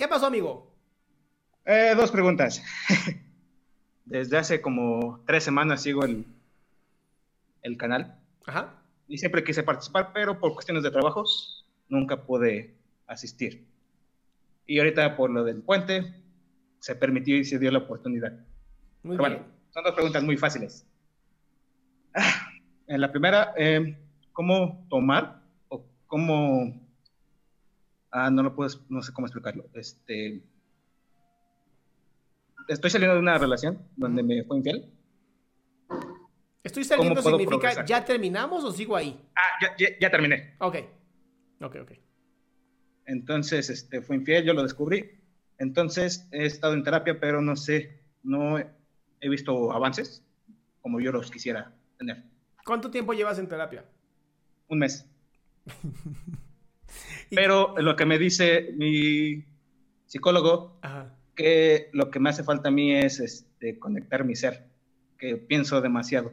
¿Qué pasó, amigo? Eh, dos preguntas. Desde hace como tres semanas sigo el, el canal Ajá. y siempre quise participar, pero por cuestiones de trabajo nunca pude asistir. Y ahorita por lo del puente se permitió y se dio la oportunidad. Muy Pero bien. bueno, son dos preguntas muy fáciles. Ah, En la primera, eh, ¿cómo tomar o cómo... Ah, no lo puedo, no sé cómo explicarlo. Este, estoy saliendo de una relación donde me fue infiel. Estoy saliendo ¿Cómo puedo significa, progresar? ¿ya terminamos o sigo ahí? Ah, ya, ya- ya terminé. Ok. Ok, ok. Entonces, este, fue infiel, yo lo descubrí. Entonces, he estado en terapia, pero no sé, no he visto avances como yo los quisiera tener. ¿Cuánto tiempo llevas en terapia? Un mes. Pero lo que me dice mi psicólogo, Ajá. que lo que me hace falta a mí es este, conectar mi ser, que pienso demasiado.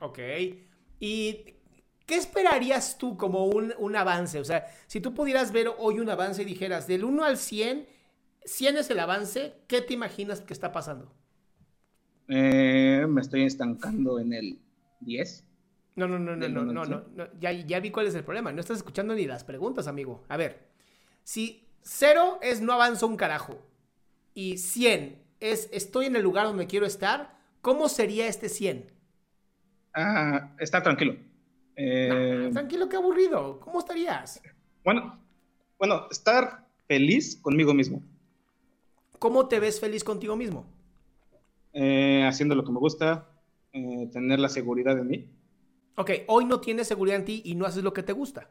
Ok. ¿Y qué esperarías tú como un, un avance? O sea, si tú pudieras ver hoy un avance y dijeras del 1 al 100, 100 es el avance, ¿qué te imaginas que está pasando? Eh, me estoy estancando en el 10. No, no, no, no, no, no, no, no. Ya, ya vi cuál es el problema. No estás escuchando ni las preguntas, amigo. A ver, si 0 es no avanzo un carajo y 100 es estoy en el lugar donde quiero estar, ¿cómo sería este 100? Ah, está tranquilo. Eh, Ah, tranquilo, qué aburrido. ¿Cómo estarías? bueno, bueno, estar feliz conmigo mismo, ¿Cómo te ves feliz contigo mismo? eh, haciendo lo que me gusta, eh, tener la seguridad en mí. Ok, hoy no tienes seguridad en ti y no haces lo que te gusta.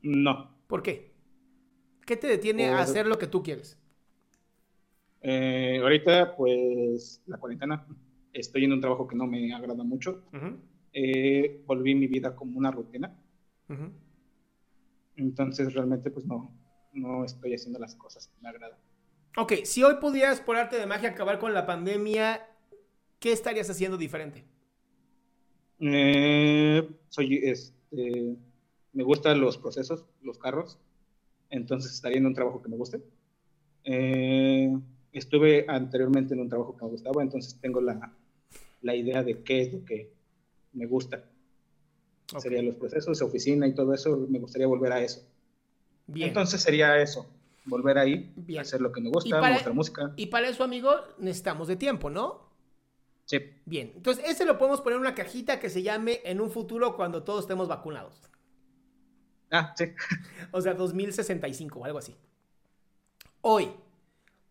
No. ¿Por qué? ¿Qué te detiene a hacer lo que tú quieres? Eh, ahorita, pues, la cuarentena, estoy en un trabajo que no me agrada mucho. Eh, volví mi vida como una rutina. Entonces, realmente, pues, no, no estoy haciendo las cosas que me agradan. Ok, si hoy pudieras por arte de magia acabar con la pandemia, ¿qué estarías haciendo diferente? Eh, soy, este, me gustan los procesos, los carros, entonces estaría en un trabajo que me guste. Eh, estuve anteriormente en un trabajo que me gustaba, entonces tengo la, la idea de qué es lo que me gusta. Ok, Serían los procesos, oficina y todo eso, me gustaría volver a eso. Bien. Entonces sería eso, volver ahí, Bien. hacer lo que me gusta, para- la música. y para eso, amigo, necesitamos de tiempo, ¿no? Sí, Bien, entonces ese lo podemos poner en una cajita que se llame en un futuro cuando todos estemos vacunados. ah, sí. O sea, 2065 o algo así. Hoy,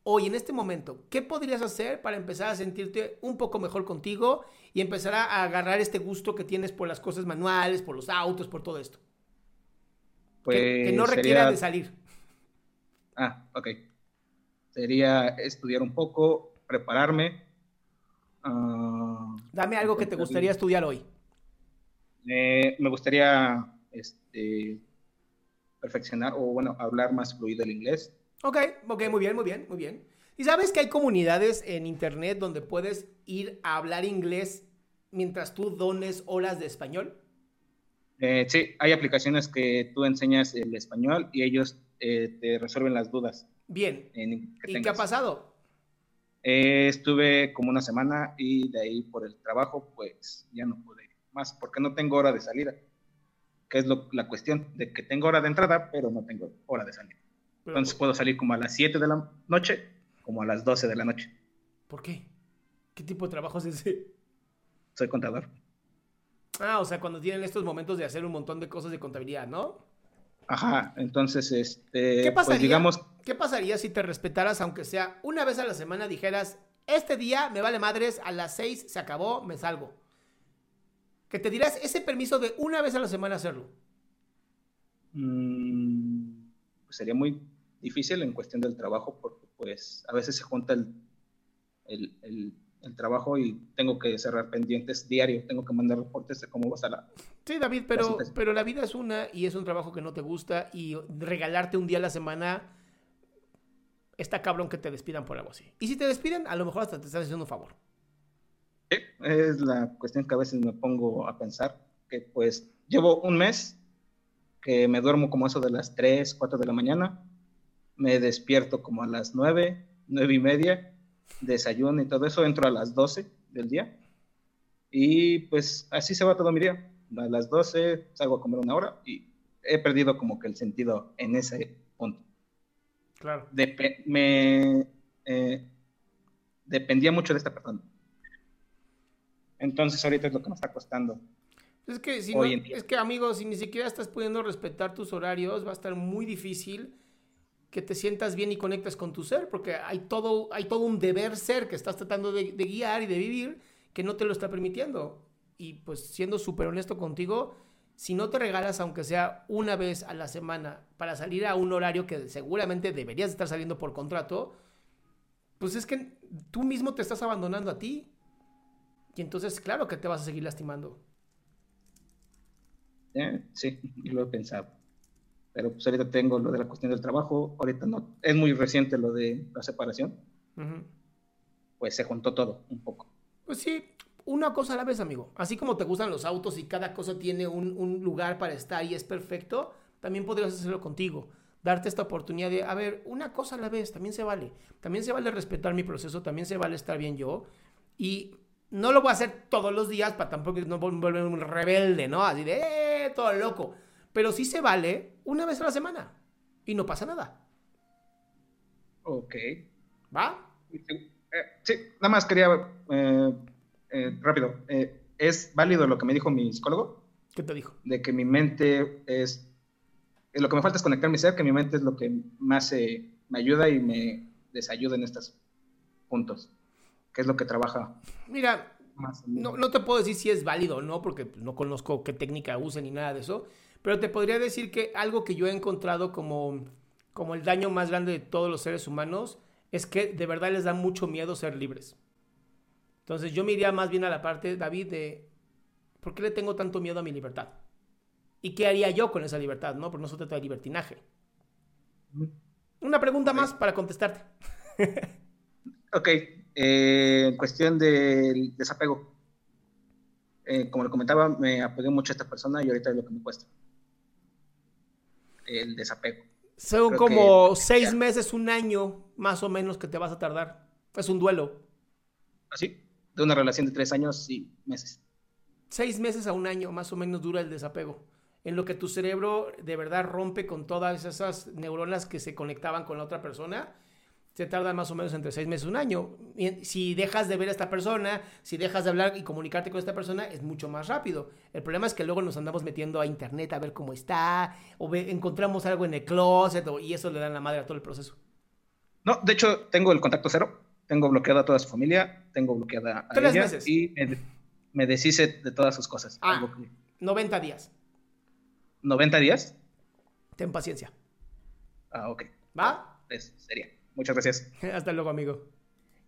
hoy, en este momento, ¿qué podrías hacer para empezar a sentirte un poco mejor contigo y empezar a agarrar este gusto que tienes por las cosas manuales, por los autos, por todo esto? Pues que, que no requiera sería- de salir. Ah, ok. Sería estudiar un poco, prepararme. Ah, Dame algo que te gustaría estudiar hoy. eh, me gustaría este, perfeccionar o, bueno, hablar más fluido el inglés. Ok, ok, muy bien, muy bien, muy bien. ¿Y sabes que hay comunidades en internet donde puedes ir a hablar inglés mientras tú dones horas de español? Eh, sí, hay aplicaciones que tú enseñas el español y ellos eh, te resuelven las dudas. Bien. ¿Y qué ha pasado? Eh, estuve como una semana y de ahí por el trabajo, pues ya no pude más, porque no tengo hora de salida, que es la cuestión de que tengo hora de entrada, pero no tengo hora de salida. Entonces puedo salir como a las 7 de la noche, como a las 12 de la noche. ¿Por qué? ¿Qué tipo de trabajo es ese? Soy contador. Ah, o sea, cuando tienen estos momentos de hacer un montón de cosas de contabilidad, ¿no? Ajá, entonces, este, ¿Qué pues, pasaría, digamos... ¿Qué pasaría si te respetaras, aunque sea una vez a la semana, dijeras, este día me vale madres, a las 6 se acabó, me salgo? Que te dirás ese permiso de una vez a la semana hacerlo. Mm, pues sería muy difícil en cuestión del trabajo porque pues a veces se junta el, el, el, trabajo y tengo que cerrar pendientes diario, tengo que mandar reportes de cómo vas a la... Sí, David, pero, la pero la vida es una y es un trabajo que no te gusta y regalarte un día a la semana está cabrón que te despidan por algo así. Y si te despiden, a lo mejor hasta te estás haciendo un favor. Sí, es la cuestión que a veces me pongo a pensar, que pues llevo un mes que me duermo como eso de las 3, 4 de la mañana me despierto como a las 9, 9 y media, desayuno y todo eso, entro a las 12 del día y pues así se va todo mi día. A las 12 salgo a comer una hora y he perdido como que el sentido en ese punto. Claro. me eh, dependía mucho de esta persona. Entonces ahorita es lo que me está costando. Es que, si no, es que amigos, si ni siquiera estás pudiendo respetar tus horarios, va a estar muy difícil que te sientas bien y conectas con tu ser, porque hay todo, hay todo un deber ser que estás tratando de, guiar y de vivir que no te lo está permitiendo. Y pues siendo súper honesto contigo, si no te regalas, aunque sea una vez a la semana, para salir a un horario que seguramente deberías estar saliendo por contrato, pues es que tú mismo te estás abandonando a ti. Y entonces, claro que te vas a seguir lastimando. Eh, sí, lo he pensado pero pues ahorita tengo lo de la cuestión del trabajo, ahorita no, es muy reciente lo de la separación, pues se juntó todo un poco. Pues sí, una cosa a la vez, amigo. Así como te gustan los autos y cada cosa tiene un, un lugar para estar y es perfecto, también podrías hacerlo contigo. Darte esta oportunidad de, a ver, una cosa a la vez, también se vale. También se vale respetar mi proceso, también se vale estar bien yo. Y no lo voy a hacer todos los días para tampoco no volverme un rebelde, ¿no? Así de, eh, todo loco pero sí se vale una vez a la semana y no pasa nada. Ok. ¿Va? Sí, eh, nada más quería, eh, eh, rápido, ¿es válido lo que me dijo mi psicólogo? ¿Qué te dijo? De que mi mente es, lo que me falta es conectar mi ser, que mi mente es lo que más me ayuda y me desayuda en estos puntos, que es lo que trabaja. Mira, no, no, te puedo decir si es válido o no, porque no conozco qué técnica usen ni nada de eso, pero te podría decir que algo que yo he encontrado como, como el daño más grande de todos los seres humanos es que de verdad les da mucho miedo ser libres. Entonces yo me iría más bien a la parte, David, de ¿por qué le tengo tanto miedo a mi libertad? ¿Y qué haría yo con esa libertad? ¿no? Porque no se trata de libertinaje. Una pregunta más para contestarte. ok, eh, cuestión del desapego. Eh, como le comentaba, me apegué mucho a esta persona y ahorita es lo que me cuesta el desapego. Son como seis meses, un año más o menos que te vas a tardar. Es un duelo. ¿Así? De una relación de tres años y meses. Seis meses a un año más o menos dura el desapego. En lo que tu cerebro de verdad rompe con todas esas neuronas que se conectaban con la otra persona se tarda más o menos entre seis meses, un año. Si dejas de ver a esta persona, si dejas de hablar y comunicarte con esta persona, es mucho más rápido. El problema es que luego nos andamos metiendo a internet a ver cómo está, o encontramos algo en el closet, y eso le da la madre a todo el proceso. No, de hecho, tengo el contacto cero. Tengo bloqueada a toda su familia, tengo bloqueada a Tres meses. y me, deshice de todas sus cosas. Ah, 90 días. ¿90 días? Ten paciencia. Ah, ok. ¿Va? Pues sería. Muchas gracias. Hasta luego, amigo.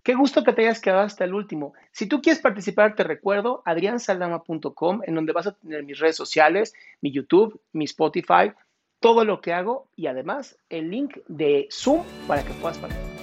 Qué gusto que te hayas quedado hasta el último. Si tú quieres participar, te recuerdo adriansaldama.com, en donde vas a tener mis redes sociales, mi YouTube, mi Spotify, todo lo que hago y además el link de Zoom para que puedas participar.